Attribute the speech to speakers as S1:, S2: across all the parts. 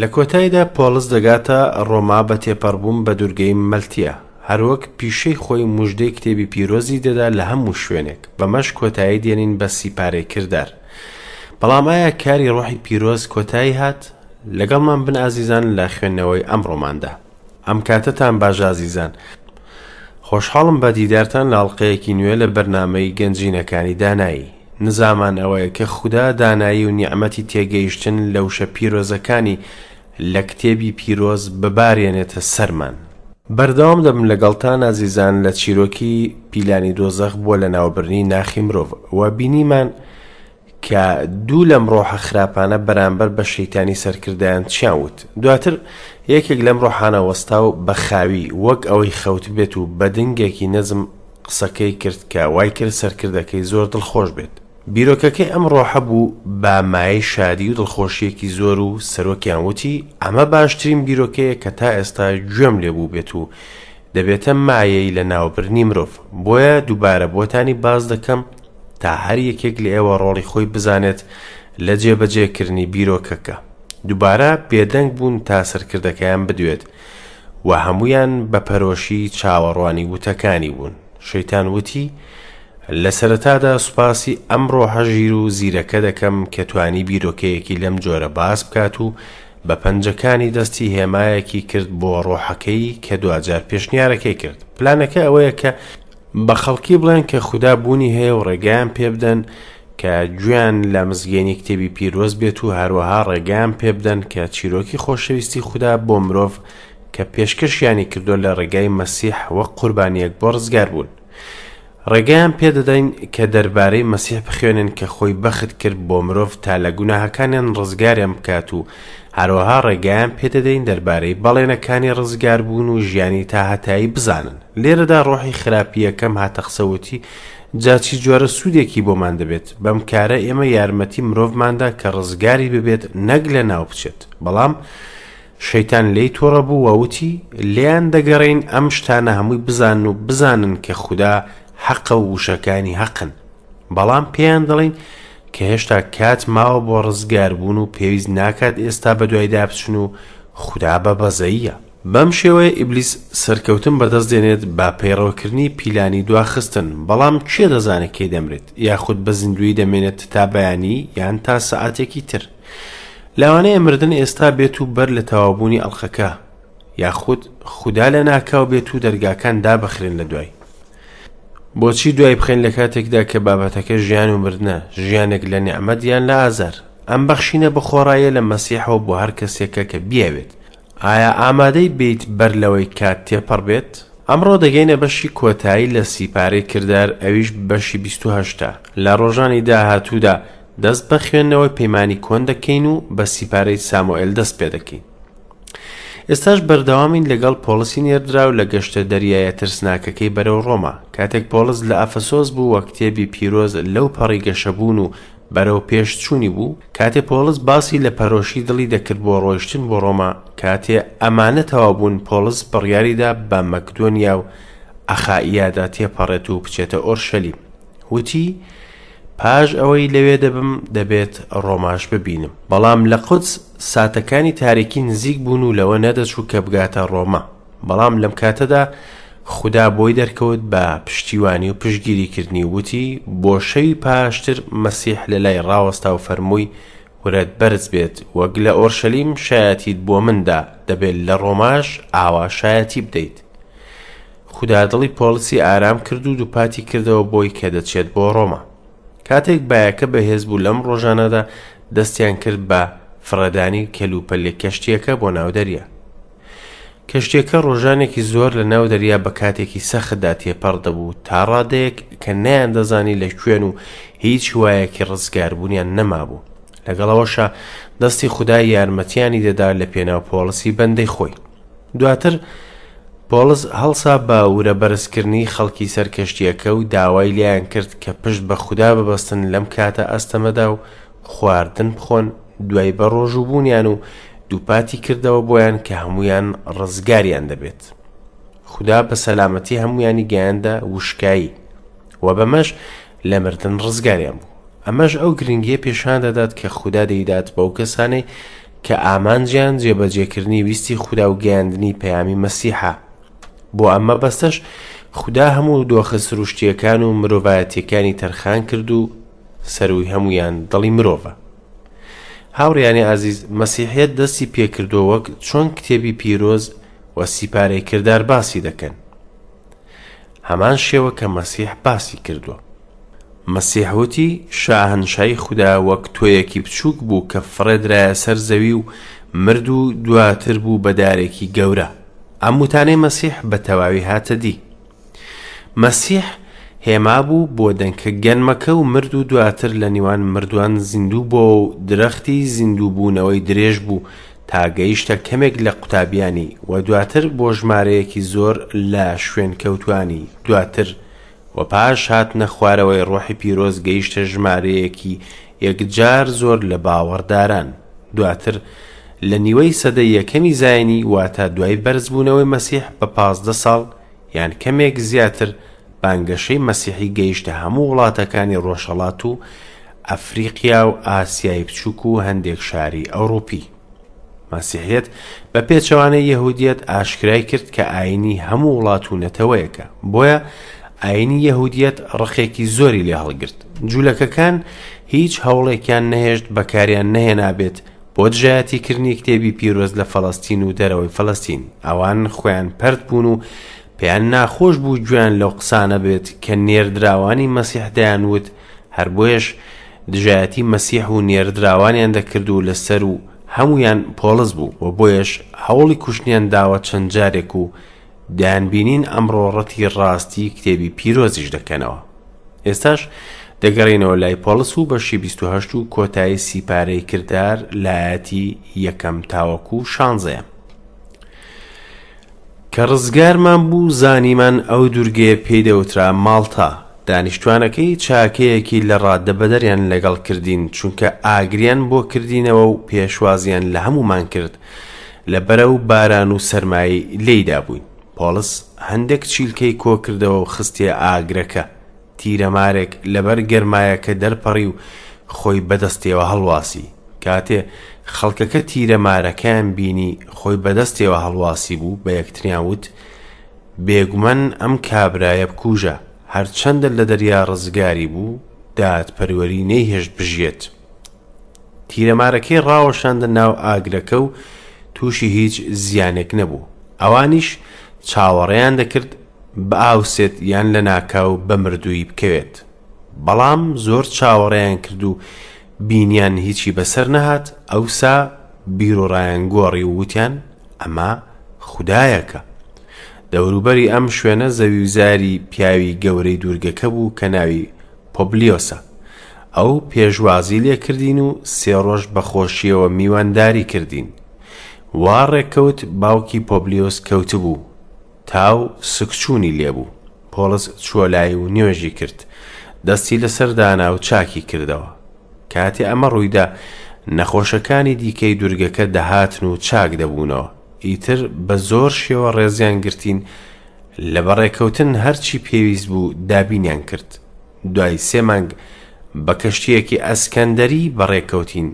S1: لە کۆتایدا پۆڵس دەگاتە ڕۆما بە تێپەڕبوون بە دوورگەی مەلتیە، هەروەک پیشەی خۆی موژدەی کتێبی پیرۆزی دەدا لە هەموو شوێنێک، بەمەش کۆتایی دێنین بە سی پارەی کردار. بەڵام ئایا کاری ڕۆحی پیرۆز کۆتایی هات؟ لەگەڵمان بن ئازیزان لە خوێندنەوەی ئەمڕۆماندا. ئەم کاتەتان باش ئازیزان. خۆشحاڵم بە دیدارتان لە ئەڵقەیەکی نوێ لە بەرنامەی گەنجینەکانی دانایی. نزامان ئەوەیە کە خودا دانایی و نیعمەتی تێگەیشتن لە وشە پیرۆزەکانی لە کتێبی پیرۆز ببارێنێتە سەرمان. بەردەوام دەبم لەگەڵتان ئازیزان لە چیرۆکی پیلانی دۆزەخ بۆ لەناوبرنی ناخی مرۆڤ وە بینیمان کە دوو لەم ڕۆحە خراپانە بەرامبەر بە شەیتانی سەرکردەیان چیان وت. دواتر یەکێک لەم ڕۆحانە وەستا و بە خاوی، وەک ئەوەی خەوتبێت و بە دنگێکی نەزم قسەکەی کرد کە وای کرد سەرکردەکەی زۆر دڵخۆش بێت. بیرۆکەکەی ئەم ڕۆحە بوو بە مایەی شادی و دڵخۆشییەکی زۆر و سەرۆکیان وتی، ئەمە باشترین بیرۆکەیە کە تا ئێستا گوێم لێ بووبێت و دەبێتە مایەی لەناوبردنی مرۆڤ. بۆیە دووبارە بۆتانی باس دەکەم، تا هەر یەکێک لە ئێوە ڕۆڵی خۆی بزانێت لە جێبەجێکردنی بیرۆکەکە. دوبارە بێدەنگ بوون تا سەرکردەکەیان بدوێت و هەموویان بە پەرۆشی چاوەڕوانی وتەکانی بوون. شەیتان وتی، لە سەرەتادا سوپاسی ئەم ڕۆحە ژیر و زیرەکە دەکەم کە توانی بیرۆکەیەکی لەم جۆرە باس بکات و بە پەنجەکانی دەستی هێمایەکی کرد بۆ ڕۆحەکەی کە دواجار پێشنیارەکەی کرد. پلانەکە ئەوەیە کە بە خەڵکی بڵێن کە خودا بوونی هەیە و ڕێگەیان پێبدەن کە گوێیان لە مزگێنی کتێبی پیرۆز بێت و هەروەها ڕێگەیان پێبدەن کە چیرۆکی خۆشەویستی خودا بۆ مرۆڤ کە پێشکەشیانی کردو لە ڕێگای مەسیح وەک قوربانیەک بۆ ڕزگار بوون ڕێگەیان پێدەدەین کە دەربارەی مەسیح بخوێنن کە خۆی بەخت کرد بۆ مرۆڤ تا لە گوناهەکانیان ڕزگاریان بکات و هەروەها ڕێگایان پێدەدەین دەربارەی بەڵێنەکانی ڕزگاربوون و ژیانی تاهەتایی بزانن لێرەدا ڕۆحی خراپییەکەم هاتە قسەوتی جاچی جۆرە سوودێکی بۆمان دەبێت بەم کارە ئێمە یارمەتی مرۆڤماندا کە ڕزگاری ببێت نەک لە ناو بچێت بەڵام شەیتان لی تۆڕە بوو وەوتی لێیان دەگەڕین ئەم شتانە هەمووی بزان و بزانن کە خوددا حەقە و وشەکانی هەقن بەڵام پێیان دەڵێین کە هێشتا کات ماوە بۆ ڕزگار بوون و پێویست ناکات ئێستا بەدوایدا بچن و خدا بە بەزەییە بەم شێوەیە ئیبلیس سەرکەوتن بەدەست دێنێت بە پەیڕەوکردنی پیلانی دواخستن بەڵام کێ دەزانێت کەی دەمرێت یاخود بە زیندوی دەمێنێت تا بەیانی یان تا سەعاتێکی تر لەوانەیە مردن ئێستا بێت و بەر لە تەوابوونی ئەڵلقەکە یاخود خوددا لە ناکاو بێت و دەرگاکان دابخرێن لە دوای بۆچی دوای بخەین لە کاتێکدا کە بابەتەکە ژیان و مردنە، ژیانێک لە نیعمەت یان لە ئازار؟ ئەم بەخشینە بەخۆڕاییە لە مەسیحەوە بۆ هەر کەسێکە کە بیەوێت. ئایا ئامادەی بیت بەر لەوەی کات تێپەڕ بێت؟ ئەمڕۆ دەگەینە بەشی کۆتایی لە سی پارەی کردار ئەویش بەشی بیست و هەشتە. لە ڕۆژانی داهاتوودا دەست بە خوێندنەوەی پەیمانی کۆن دەکەین و بە سیپارەی سامۆئێل دەست پێدەکەین. ئێستاش بەردەوامین لەگەڵ پۆڵسی نێردراو لە گەشتە دەریایە ترسناکەکەی بەرەو ڕۆما، کاتێک پۆڵس لە ئەفەسۆس بوو و کتێبی پیرۆز لەو پەڕی گەشەبوون و بەرەو پێش چوونی بوو، کاتێ پۆڵس باسی لە پەرۆشی دڵی دەکرد بۆ ڕۆیشتن بۆ ڕۆما، کاتێ ئەمانە تەواو بوون پۆڵس بڕیاریدا بە مەکدۆنیا و ئەخائیادا تێپەڕێت و بچێتە ئۆرشەلیم. وتی، پاش ئەوەی لەوێ دەبم، دەبێت ڕۆماش ببینم. بەڵام لە قودس ساتەکانی تاریکی نزیک بوون و لەوە نەدەچوو کە بگاتە ڕۆما. بەڵام لەم کاتەدا خودا بۆی دەرکەوت بە پشتیوانی و پشتگیریکردنی و وتی، بۆ شەوی پاشتر مەسیح لەلای ڕاوەستا و فەرمووی، ورەت بەرز بێت، وەک لە ئۆرشەلیم شایەتیت بۆ من دا، دەبێت لە ڕۆماش ئاوا شایەتی بدەیت. خودا دڵی پۆڵسی ئارام کرد و دووپاتی کردەوە بۆی کە دەچێت بۆ ڕۆما. کاتێک بایەکە بەهێز بوو لەم ڕۆژانەدا دەستیان کرد بە فڕێدانی کەلوپەلی کەشتیەکە بۆ ناو دەریا. کەشتیەکە ڕۆژانێکی زۆر لە ناو دەریا بە کاتێکی سەختدا تێپەڕ دەبوو تا ڕادەیەک کە نەیان دەزانی لە کوێن و هیچ وایەکی ڕزگاربوونیان نەمابوو. لەگەڵەوەشە دەستی خودای یارمەتیانی دەدا لە پێناو پۆڵسی بەندەی خۆی. دواتر پۆڵس هەڵسا بە ورە بەرزکردنی خەڵکی سەر کەشتییەکە و داوای لێیان کرد کە پشت بە خودا ببەستن لەم کاتە ئەستەمەدا و خواردن بخۆن دوای بە ڕۆژوو بوونیان و دووپاتی کردەوە بۆیان کە هەموویان ڕزگاریان دەبێت خودا بە سەلامەتی هەموویانی گەیاندە وشکایی و بەمەش لە مردن ڕزگاریان بوو. ئەمەش ئەو گرنگییە پێشان دەدات کە خودا دەیدات بەو کەسانەی کە ئامانجیان جێبەجێکردنی ویستی خودا و گەیاندنی پەیامی مەسیحە. بۆ ئەم مەبەستەش خودا هەموو دۆخە سروشتییەکان و مرۆڤایەتییەکانی تەرخان کرد و سەرووی هەموویان دڵی مرۆڤە. هاوڕێیانی ئازیز، مەسیحیەت دەستی پێکردووە وەک چۆن کتێبی پیرۆز و سی پارەی کردار باسی دەکەن. هەمان شێوە کە مەسیح باسی کردووە. مەسیح وتی، شاهەنشایی خودا وەک تۆیەکی بچووک بوو کە فڕێدرایە سەر زەوی و مرد و دواتر بوو بە دارێکی گەورە. ئەم وتانەی مەسیح بە تەواوی هاتە دی. مەسیح هێما بوو بۆ دەنکە گەنمەکە و مرد و دواتر لە نیوان مردوان زیندوو بۆ و درەختی زیندوو بوونەوەی درێژ بوو تا گەیشتە کەمێک لە قوتابیانی و دواتر بۆ ژمارەیەکی زۆر لە شوێنکەوتوانی دواتر و پاش هاتنە خوارەوەی ڕۆحی پیرۆز گەیشتە ژمارەیەکی یەکجار زۆر لە باوەڕداران دواتر لە نیوەی سەدەی یەکەمی زاینی واتە دوای بەرزبوونەوەی مەسیح بە پازدە ساڵ یان کەمێک زیاتر بانگەشەی مەسیحی گەیشتە هەموو وڵاتەکانی ڕۆژهەڵات و ئەفریقیا و ئاسیای بچووک و هەندێک شاری ئەوڕوپی. مەسیحیەت بە پێچەوانەی یەهودیەت ئاشکرای کرد کە ئاینی هەموو وڵات و نەتەوەیەکە بۆیە ئاینی یەهودیەت ڕقێکی زۆری لێ هەڵگرت جوولەکەکان هیچ هەوڵێکیان نەهێشت بەکاریان نەهێنابێت بۆ دژایەتی کردنی کتێبی پیرۆز لە فەڵەستین و دەرەوەی فەڵەستین ئەوان خۆیان پەرت بوون و پێیان ناخۆش بوو گوێیان لەو قسانە بێت کە نێردراوانی مەسیح دەیان وت هەر بۆیەش دژایەتی مەسیح و نێردراوانیان دەکرد و لەسەر و هەموویان پۆڵز بوو و بۆیەش هەوڵی کوشتنیان داوە چەند جارێک و دەیان بینین ئەمڕۆ ڕەتی ڕاستی کتێبی پیرۆزیش دەکەنەوە ئێستاش دەگەڕینەوە لای پۆڵس و بەشی 28 و کۆتایی سیپارەی کردار لایەتی یەکەم تاوەکو شانزەیە کە ڕزگارمان بوو زانیمان ئەو دوورگەیە پێی دەوترا ماڵتا دانیشتوانەکەی چاکەیەکی لە ڕاددە بەدەریان لەگەڵ کردین چونکە ئاگریان بۆ کردینەوە و پێشوازیان لە هەمومان کرد لە بەرەو باران و سەرمای لێیدا بووین. پۆڵس هەندێک چیلکەی کۆکردەوە و خستیە ئاگرەکە. تیرەمارێک لەبەر گەرمایەکە دەرپەڕی و خۆی بەدەستیەوە هەڵواسی. کاتێ خەڵکەکە تیرە مارەکەیان بینی خۆی بەدەستیەوە هەڵواسیبوو بە یەکتریان وت، بێگومەن ئەم کابرایە بکوژە، هەرچەندە لە دەریا ڕزگاری بوو، دادپەروەری نەیهێشت بژیێت. تیرەمارەکەی ڕاوەشاندە ناو ئاگرەکە و تووشی هیچ زیانێک نەبوو، ئەوانیش چاوەڕێیان دەکرد بئاوسێت یان لەناکاو بە مردوویی بکەوێت، بەڵام زۆر چاوەڕێیان کرد و بینیان هیچی بەسەر نەهات، ئەوسا بیروڕایان گۆڕی و وتیان ئەمە خودایەکە. دەوروبەری ئەم شوێنە زەویوزاری پیاوی گەورەی دوورگەکە بوو کە ناوی پۆبلیۆسە، ئەو پێشوازی لێ کردین و سێ ڕۆژ بە خۆشییەوە میوانداری کردین. وا ڕێک کەوت باوکی پۆبلیۆس کەوتبوو، تا و سکچوونی لێ بوو. پۆڵس چووە لای و نوێژی کرد. دەستی لە سەر دانا و چاکی کردەوە. کاتێ ئەمە ڕووی دا، نەخۆشەکانی دیکەی دوورگەکە دەهاتن و چاک دەبوونەوە. ئیتر بە زۆر شێوە ڕێزیان گرتین، لە بەڕێکەوتن هەرچی پێویست بوو دابینیان کرد. دوای سێ مانگ بە کەشتییەکی ئەسکەندەری بەڕێکەوتین،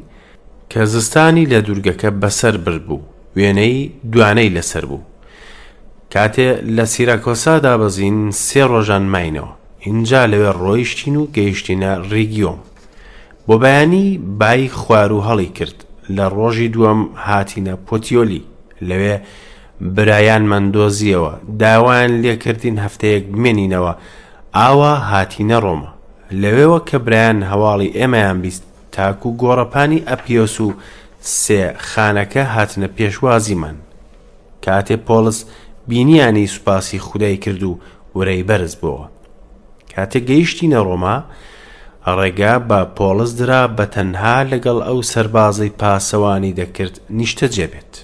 S1: کە زستانی لە دوورگەکە بەسەر بردبوو، وێنەی دوانەی لەسەر بوو. کاتێ لە سیراکۆسا دابەزین، سێ ڕۆژان ماینەوە، ئینجا لەوێ ڕۆیشتین و گەیشتینە ڕیگیۆم. بۆ بەیانی بای خواروو هەڵی کرد، لە ڕۆژی دووەم هاتینە پۆتیۆلی، لەوێ برایانمان دۆزییەوە، داوایان لێ کردین هەفتەیەک بمێنینەوە، ئاوا هاتینە ڕۆما. لەوێوە کە برایان هەواڵی ئێمەیان بیست، تاکو گۆڕەپانی ئەپیۆس و سێ خانەکە هاتنە پێشوازیمان. کاتێ پۆڵس بینیانی سوپاسی خودای کرد و ورەی بەرز بۆوە. کاتێ گەیشتینە ڕۆما، ڕێگا بە پۆڵس درا بە تەنها لەگەڵ ئەو سەربازەی پاسەوانی دەکرد نیشتەجێ بێت.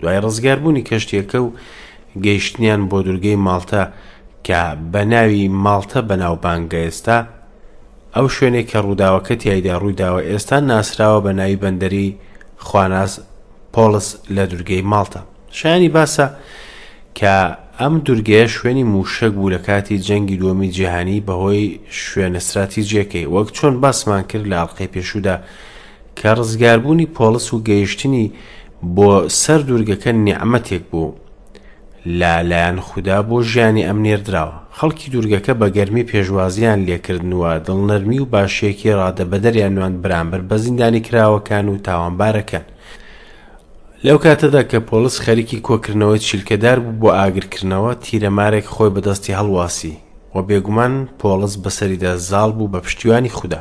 S1: دوای ڕزگاربوونی کەشتیەکە و گەیشتنیان بۆ دورگەی ماڵتە کە بە ناوی ماڵتە بەناوبانگە ئێستا ئەو شوێنێک کە ڕووداوەکە تایدا ڕوویداوە ئێستا ناسراوە بە ناوی بەندەری خواناس پۆلس لە دورگەی ماڵتە شانی باسە کە ئەم دورگەیە شوێنی موشک بوو لە کاتی جەنگی دووەمی جیهانی بەهۆی شوێنە استراتیجیەکەی وەک چۆن باسمان کرد لە ئەڵلقەی پێشودا کە ڕزگاربوونی پۆڵس و گەیشتنی بۆ سەر دوورگەکە نیعمەتێک بوو لە لایەن خودا بۆ ژیانی ئەم نێردراوە. خەڵکی دوورگەکە بە گەرمی پێشوازییان لێکردن و دڵنەرمی و باشییەکی ڕادەبەدەریان نواند بەرامبەر بە زیندانیکراوەکان و تاوانبارەکان. لەو کاتەدا کە پۆڵس خەریکی کۆکردنەوەی چیلکەدار بوو بۆ ئاگرکردنەوە، تیرە مارێک خۆی بە دەستی هەڵواسی، و بێگومان پۆڵس بەسەریدا زاڵ بوو بە پشتیوانی خودا.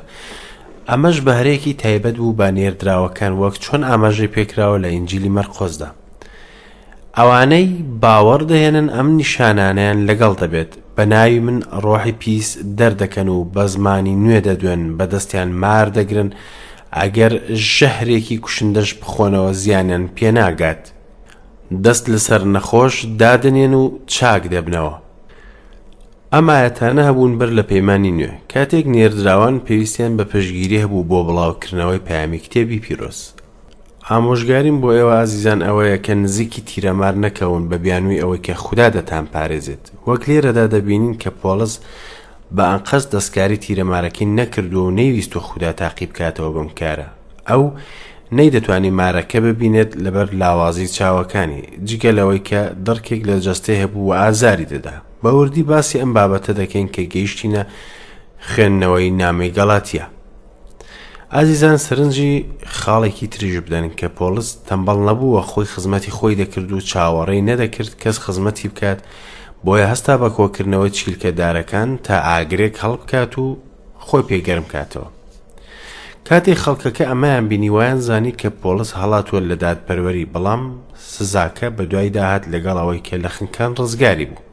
S1: ئەمەش بەهرەیەکی تایبەت بوو بە نێردراوەکان وەک چۆن ئاماژەی پێکراوە لە ئینجیلی مەرقۆسدا. ئەوانەی باوەڕ دەهێنن ئەم نیشانانەیان لەگەڵ دەبێت، بە ناوی من ڕۆحی پیس دەردەکەن و بە زمانی نوێ دەدوێن، بەدەستیان مار دەگرن، ئەگەر ژەهرێکی کوشندەش بخۆنەوە زیانیان پێناگات، دەست لەسەر نەخۆش دادەنێن و چاک دەبنەوە. ئەم ئایەتانە هەبوون بەر لە پەیمانی نوێ، کاتێک نێردراوان پێویستیان بە پشتگیری هەبوو بۆ بڵاوکردنەوەی پەیامی کتێبی پیرۆز. ئامۆژگاریم بۆ ئێوە ئازیزان ئەوەیە کە نزیکی تیرەمار نەکەون بە بیانووی ئەوەی کە خودا دەتانپارێزێت، وەک لێرەدا دەبینین کە پۆڵس بە ئەنقەست دەستکاری تیرەمارەکەی نەکردووە و نەیویستووە خودا تاقیبکاتەوە بەم کارە، ئەو نەیدەتوانی مارەکە ببینێت لەبەر لاوازی چاوەکانی، جگە لەوەی کە دڕکێک لە جەستەی هەبوو و ئازاری دەدا. بە وردی باسی ئەم بابەتە دەکەین کە گەیشتینە خوێندنەوەی نامەی گەڵاتیە ئازیزان سرنجی خاڵێکی تریژ بدەن کە پۆلس تەمبەڵ نەبووە خۆی خزمەتی خۆی دەکرد و چاوەڕێی نەدەکرد کەس خزمەتی بکات بۆیە هەستا بە کۆکردنەوەی چیلکە دارەکان تا ئاگرێک هەڵبکات و خۆی پێ گەرم بکاتەوە. کاتێ خەڵکەکە ئەمەیان بینی وایان زانی کە پۆڵس هەڵاتوە لە دادپەروەری بەڵام سزاکە بە دوای داهات لەگەڵ ئەوەی کە لە خنکان ڕزگاری بوو.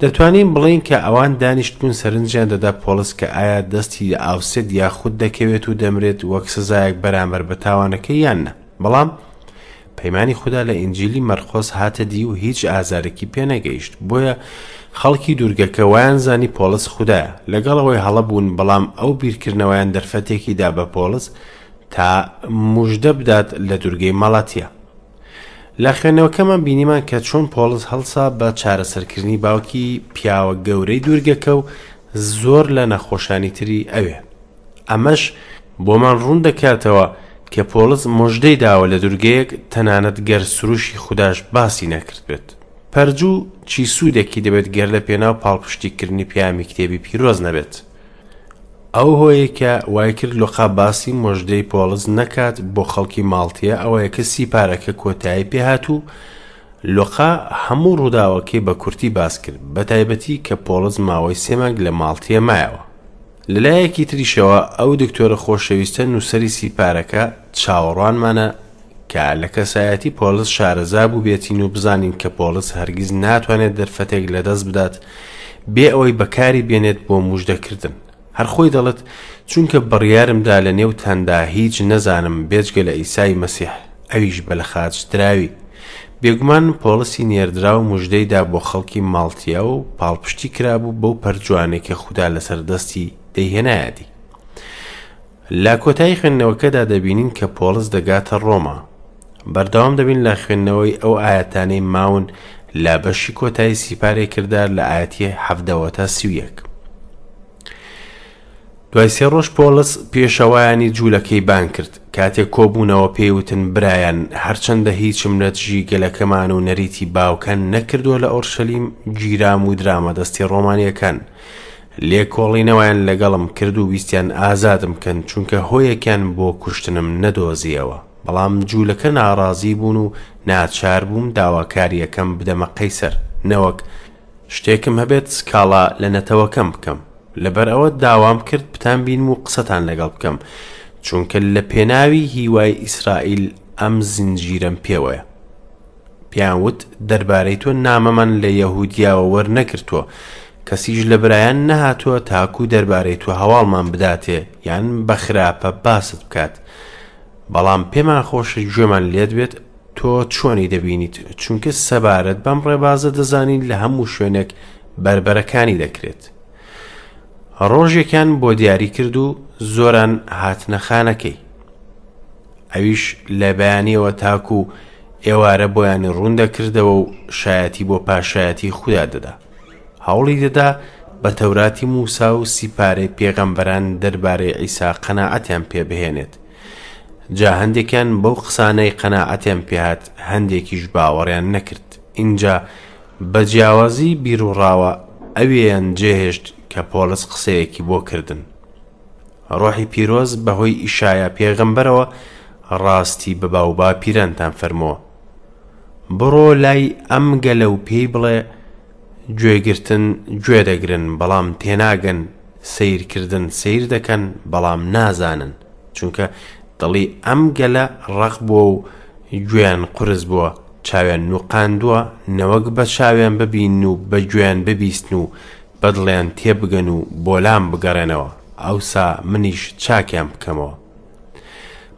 S1: دەتوانین بڵێین کە ئەوان دانیشت بوون سەرنجیان دەدا پۆڵس کە ئایا دەستی ئاوسێت یاخود دەکەوێت و دەمرێت وەک سزایەک بەرامبەر بە تاوانەکەی یان نە. بەڵام پەیمانی خودا لە ئینجیلی مەرقۆس هاتە دی و هیچ ئازارێکی پێ نەگەیشت بۆیە خەڵکی دوورگەکە وایان زانی پۆلس خوددایە لەگەڵەوەی هەڵە بوون بەڵام ئەو بیرکردنەوەیان دەرفەتێکی دا بە پۆلس تا مژدە بدات لە دوورگەی مەڵاتە لە خوێندنەوەکەمان بینیمان کە چۆن پۆلس هەڵسا بە چارەسەرکردنی باوکی پیاوە گەورەی دوورگەکە و زۆر لە نەخۆشانی تری ئەوێ ئەمەش بۆمان ڕوون دەکاتەوە کە پۆڵس مژدەی داوە لە دورگەیەک تەنانەت گەر سروشی خوداش باسی نەکردبێت. پەرجوو چی سوودێکی دەبێت گەر لە پێناو پاڵپشتیکردنی پەیامی کتێبی پیرۆز نەبێت؟ ئەو هۆیەی کە وایکرد لوقا باسی مژدەی پۆڵس نەکات بۆ خەڵکی ماڵتیە ئەوەیە کە سی پارەکە کۆتایی پێهات و لوقا هەموو ڕووداوەکەی بە کورتی باس کرد بەتایبەتی کە پۆڵس ماوەی سێ مانگ لە ماڵتیە مایەوە. لەلایەکی تریشەوە ئەو دکتۆرە خۆشەویستە نووسەری سیپارەکە چاوەڕوانمانە کە لە کەسایەتی پۆڵس شارەزا بووبێتین و بزانین کە پۆڵس هەرگیز ناتوانێت دەرفەتێک لەدەست بدات بێ ئەوەی بەکاری بێنێت بۆ موژدەکردن هەر خۆی دەڵێت چونکە بڕیارمدا لە نێوتاندا هیچ نەزانم بێجگە لە ئیسای مەسیح ئەویش بە لەخاچدراوی بێگومان پۆڵسی نێردراو موژدەی دا بۆ خەڵکی ماڵتیا و پاڵپشتی کرابوو بەو پەرجوانەی کە خودا لەسەر دەستی دەیهێنایەدی. لە کۆتایی خوێندنەوەکەدا دەبینین کە پۆڵس دەگاتە ڕۆما. بەردەوام دەبین لە خوێندنەوەی ئەو ئاەتانەی ماون لە بەشی کۆتایی سیپارەی کردار لە ئاەتی حەفدەوە تا سیویەک. دوای سێ ڕۆژ پۆڵس پێشەوایانی جوولەکەی بانگ کرد، کاتێک کۆبوونەوە پێی وتن، برایان، هەرچەندە هیچم لە دژی گەلەکەمان و نەریتی باوکان نەکردووە لە ئۆرشەلیم، گیرام و درامە دەستی ڕۆمانییەکان. لێکۆڵینەوەیان لەگەڵم کرد و ویستیان ئازادم بکەن، چونکە هۆیەکیان بۆ کوشتنم نەدۆزییەوە. بەڵام جوولەکە ناڕازی بوون و ناچار بووم داواکارییەکەم بدەمە قەیسەر، نەوەک شتێکم هەبێت سکاڵا لە نەتەوەکەم بکەم لەبەر ئەوە داوام کرد بتان بینم و قسەتان لەگەڵ بکەم چونکە لە پێناوی هیوای ئیسرائیل ئەم زنجیرەم پێوەیە پیان وت دەربارەی تۆ نامەمان لە یەهودیاوە وەرنەگرتووە کەسیش لە برایان نەهاتووە تاکو دەربارەی تو هەواڵمان بداتێ یان بە خراپە باست بکات بەڵام پێمان خۆشە گوێمان لێت بێت تۆ چۆنی دەبینیت؟ چونکە سەبارەت بەم ڕێبازە دەزانین لە هەموو شوێنێک بەربەرەکانی دەکرێت. ڕۆژێکیان بۆ دیاری کرد و زۆران هاتنە خانەکەی. ئەویش لە بەیانیەوە تاکو و ئێوارە بۆیانی ڕوون دەکردەوە و شایەتی بۆ پاشایەتی خوددا دەدا. هەوڵی دەدا بە تەوراتی موسا و سیپارەی پێغەمبەران دەربارەی ئیسا قەنەعەتیان پێبهێنێت. جا هەندێکیان بەو قسانەی قەناعەتیان پێهات هەندێکیش باوەڕیان نەکرد ئینجا بە جیاوازی بیروڕاوە ئەوێیان جێهێشت کە پۆڵس قسەیەکی بۆ کردن ڕۆحی پیرۆز بەهۆی ئیشایا پێغەمبەرەوە ڕاستی بە باو با پیرانتان فەرمەوە بڕۆ لای ئەم گەلە و پێی بڵێ گوێگرتن گوێ دەگرن بەڵام تێناگەن سەیرکردن سەیر دەکەن بەڵام نازانن چونکە دڵی ئەم گەلە ڕەق بووە و گوێیان قورس بووە چاویان نوقاندووە نەوەک بە چاویان ببین و بە گوێیان ببیستن و بە دڵیان تێبگەن و بۆلام بگەڕێنەوە ئەوسا منیش چاکیان بکەمەوە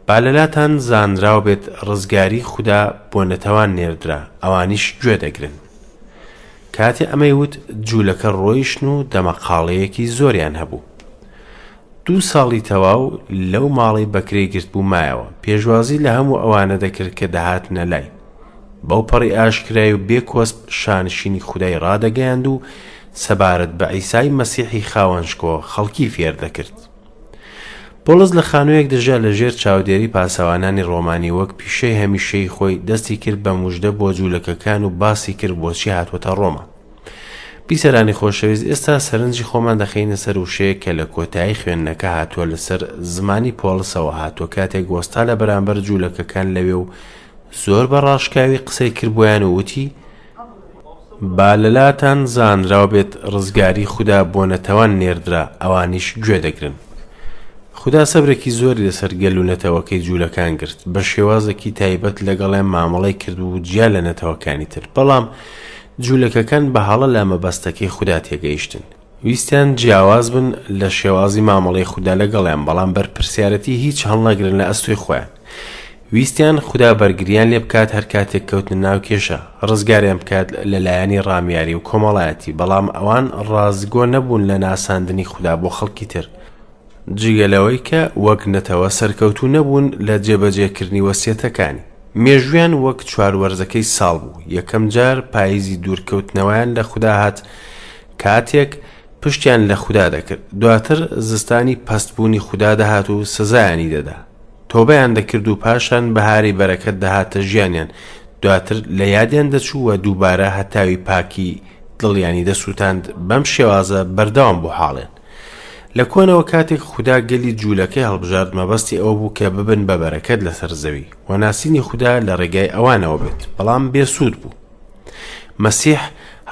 S1: با لەلاتان زانراو بێت ڕزگاری خودا بۆ نەتەوان نێردرا ئەوانیش گوێ دەگرن کاتێ ئەمەی وت جوولەکە ڕۆیشتن و دەمەقاڵێیەکی زۆریان هەبوو. دوو ساڵی تەواو لەو ماڵەی بەکرێ گرتبوو مایەوە، پێشوازی لە هەموو ئەوانە دەکرد کە دەهاتنە لای. بەوپەڕی ئاشکرای و بێ کۆسپ شانشینی خودای ڕادەگەیاند و سەبارەت بە عیسای مەسیحی خاوەن شکۆ خەڵکی فێر دەکرد. بۆڵز لە خانوویەک دژە لە ژێر چاودێری پاسەوانانی ڕۆمانی وەک پیشەی هەمیشەی خۆی دەستی کرد بە مژدە بۆ جوولەکەکان و باسی کرد بۆچی هاتووەتە ڕۆما. بیسەرانی خۆشەویست ئێستا سەرنجی خۆمان دەخەینە سەر وشەیەک کە لە کۆتایی خوێندنەکە هاتووە لەسەر زمانی پۆڵسەوە هاتووە کاتێک وەستا لە بەرامبەر جوولەکەکان لەوێ و زۆر بە ڕاشکاوی قسەی کرد بۆیان و وتی با لەلاتان زانراو بێت ڕزگاری خودا بۆ نەتەوان نێردرا ئەوانیش گوێ دەگرن. خودا سەبرێکی زۆری لەسەر گەل و نەتەوەکەی جوولەکان گرت، بە شێوازێکی تایبەت لەگەڵیان مامەڵەی کردبوو جیا لە نەتەوەکانی تر، بەڵام جوولەکەکان بە هەڵە لە مەبەستەکەی خودا تێگەیشتن. ویستیان جیاواز بن لە شێوازی مامەڵەی خودا لەگەڵیان، بەڵام بەرپرسیارەتی هیچ هەڵنەگرن لە ئەستۆی خۆیان. ویستیان خودا بەرگریان لێ بکات هەر کاتێک کەوتنە ناو کێشە، ڕزگاریان بکات لە لایەنی ڕامیاری و کۆمەڵایەتی، بەڵام ئەوان ڕاستگۆ نەبوون لە ناساندنی خودا بۆ خەڵکی تر. جگە لەوەی کە وەک نەتەوە سەرکەوتوو نەبوون لە جێبەجێکردنی وەسیەتەکانی. مێژوویان وەک چوار وەرزەکەی ساڵ بوو، یەکەم جار پاییزی دوورکەوتنەوەیان لە خودا هات کاتێک پشتیان لە خودا دەکرد، دواتر زستانی پەستبوونی خودا دەهات و سزایانی دەدا، تۆبەیان دەکرد و پاشان بەهاری بەرەکەت دەهاتە ژیانیان، دواتر لە یادیان دەچوو و دووبارە هەتاوی پاکی دڵیانی دەسووتاند، بەم شێوازە بەردەوام بوو حاڵیان. لە کۆنەوە کاتێک خودا گەلی جوولەکەی هەڵبژارد مەبەستی ئەوە بوو کە ببن بە بەرەکەت لەسەر زەوی و ناسینی خودا لە ڕێگای ئەوانەوە بێت بەڵام بێ سوود بوو مەسیح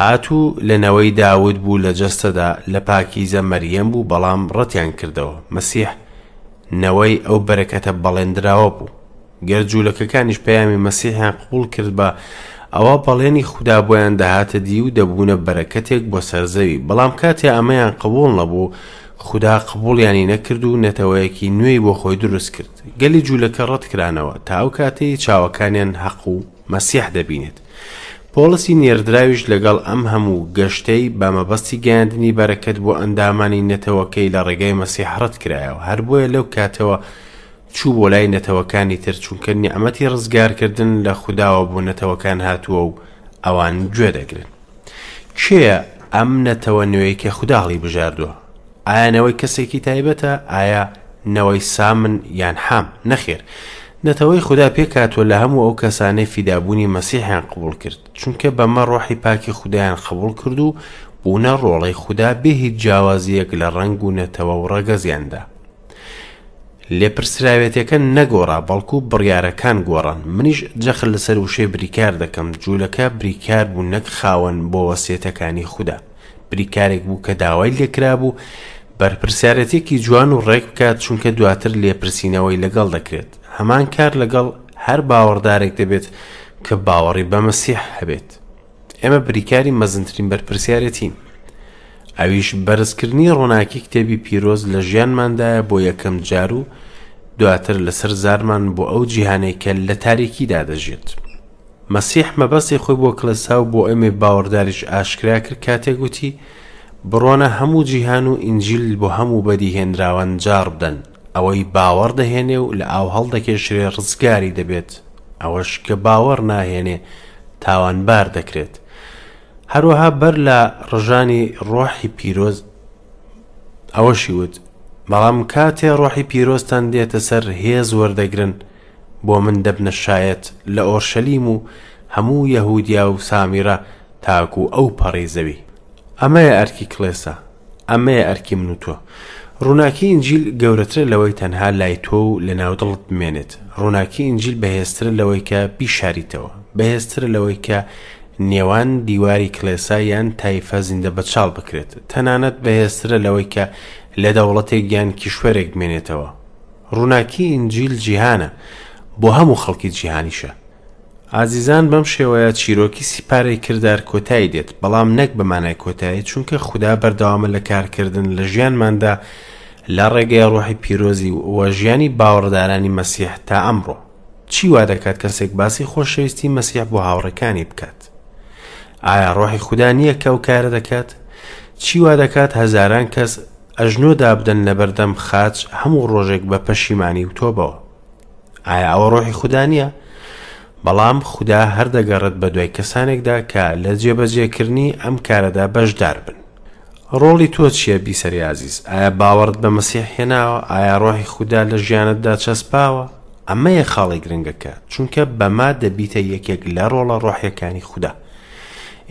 S1: هات و لە نەوەی داود بوو لە جەستەدا لە پاکیزە مەریەم بوو بەڵام ڕەتیان کردەوە مەسیح نەوەی ئەو بەرەکەتە بەڵێندراوە بوو گەر جوولەکەکانیش پەیامی مەسیحیان قبوڵ کردبا، ئەوا بەڵێنی خودا بۆیان دەهاتە دی و دەبوونە بەرەکەتێک بۆ سەر زەوی، بەڵام کاتێ ئەمەیان قبوڵ نەبوو، خودا قبوڵیانی نەکرد و نەتەوەیەکی نوێی بۆ خۆی دروست کرد. گەلی جوولەکە ڕەت کرانەوە، تا ئەو کاتەی چاوەکانیان هەق و مەسیح دەبینێت. پۆڵسی نێردراویش لەگەڵ ئەم هەموو گەشتەی، بە مەبەستی گەیاندنی بەرەکەت بۆ ئەندامانی نەتەوەکەی لە ڕێگای مەسیح ڕەت کرایەوە، هەر بۆیە لەو کاتەوە، چوو بۆ لای نەتەوەکانی تر چونکە نیعمەتی ڕزگارکردن لە خوداوە بۆ نەتەوەکان هاتووە و ئەوان گوێ دەگرن کێیە ئەم نەتەوە نوێی کە خودا هەڵیبژاردووە ئایا نەوەی کەسێکی تایبەتە ئایا نەوەی سامن یان حام نەخێر نەتەوەی خودا پێکاتوە لە هەموو ئەو کەسانەی فیدابوونی مەسیحیان قبول کرد چونکە بەمە ڕۆحی پاکی خوددایان قبول کرد و بوونە ڕۆڵەی خودا بێ هیچ جیاوازیەک لە ڕنگ و نەتەوە و ڕەگەزیاندا لێپرسراوێتیەکە نەگۆڕا بەڵکو بڕیارەکان گۆڕان منیش جەخت لەسەر وشەی بریکار دەکەم جولەکە بریکار بوو نەک خاوەن بۆ وەسیەتەکانی خودا بریکارێک بوو کە داوای لێکرابوو بەرپرسیارەتێکی جوان و ڕێک بکات چونکە دواتر لێپرسینەوەی لەگەڵ دەکرێت هەمان کار لەگەڵ هەر باوەڕدارێک دەبێت کە باوەڕی بە مەسیح هەبێت ئێمە بریکاری مەزنترین بەرپرسیارێتین، ئەویش بەرزکردنی ڕووناکی کتێبی پیرۆز لە ژیانماندایە بۆ یەکەم جار و دواتر لەسەر زارمان بۆ ئەو جیهانەی کە لە تاریکیدا دەژێت. مەسیح مەبەستی خۆی بۆ کڵێسا و بۆ ئێمەی باوەڕداریش ئاشکرا کرد کاتێک وتی، بڕۆنە هەموو جیهان و ئینجیل بۆ هەموو بەدیهێنراوان جاڕبدەن. ئەوەی باوەڕ دەهێنێ و لە ئاو هەڵدەکێشرێ ڕزگاری دەبێت، ئەوەش کە باوەڕ ناهێنێ تاوانبار دەکرێت. هەروەها بەر لە ڕژانی ڕۆحی پیرۆز ئەوەشی وت، بەڵام کاتێ ڕۆحی پیرۆزتان دێتە سەر هێز وەردەگرن، بۆ من دەبنە شایەت لە ئۆرشەلیم و هەموو یەهوودیا و سامیرە تاکوو ئەو پەڕی زەوی. ئەمەیە ئەرکی کڵێسە، ئەمەیە ئەرکی من و تۆ. ڕووناکی ئینجیل گەورەترە لەوەی تەنها لای تۆ و لەناو دڵت بمێنێت. ڕووناکی ئینجیل بەهێزترە لەوەی کە بیشاریتەوە. بەهێزترە لەوەی کە نێوان دیواری کڵێسا یان تایفە زیندەبەچاڵ بکرێت. تەنانەت بەهێزترە لەوەی کە لە دەوڵەتێک یان کیشوەرێک بمێنێتەوە. ڕووناکی ئینجیل جیهانە، بۆ هەموو خەڵکی جیهانیشە. ئازیزان بەم شێوەیە چیرۆکی سی پارەی کردار کۆتایی دێت بەڵام نەک بە مانای کۆتایی چونکە خودا بەردەوامە لە کارکردن لە ژیانماندا لە ڕێگەی ڕۆحی پیرۆزی و ژیانی باوەڕدارانی مەسیح تا ئەمڕۆ چی وا دەکات کەسێک باسی خۆشەویستی مەسیح بۆ هاوڕەکانی بکات ئایا ڕۆحی خودا نییە کە ئەو کارە دەکات چی وا دەکات هەزاران کەس ئەژنۆ دابدەن لەبەردەم خاچ هەموو ڕۆژێک بە پەشیمانی و تۆبەوە ئایا ئەوە ڕۆحی خودا نییە؟ بەڵام خودا هەردەگەڕێت بە دوای کەسانێکدا کە لە جێبەجێکردنی ئەم کارەدا بەشدار بن. ڕۆڵی تۆ چییە بیسەری ئازیز ئایا باوەڕت بە مەسیح هێناوە ئایا ڕۆحی خودا لە ژیانتدا چەسپاوە ئەمەیە خاڵی گرنگەکە چونکە بەما دەبیتە یەکێک لە ڕۆڵە ڕۆحیەکانی خودا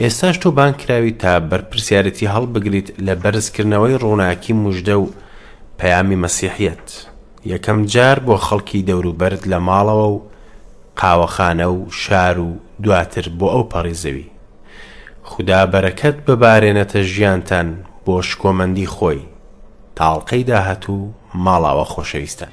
S1: ئێستاش تۆ بانکراوی تا بەرپرسیارەتی هەڵبگریت لە بەرزکردنەوەی ڕووناکی مژدە و پەیامی مەسیحیت یەکەم جار بۆ خەڵکی دەوروبەرت لە ماڵەوە و قاوەخانە و شار و دواتر بۆ ئەو پەڕی زەوی. خودا بەرەکەت ببارێنەتە ژیانتان بۆ شکۆمەندی خۆی. تااڵقەی داهاتوو ماڵاوا خۆشەویستان.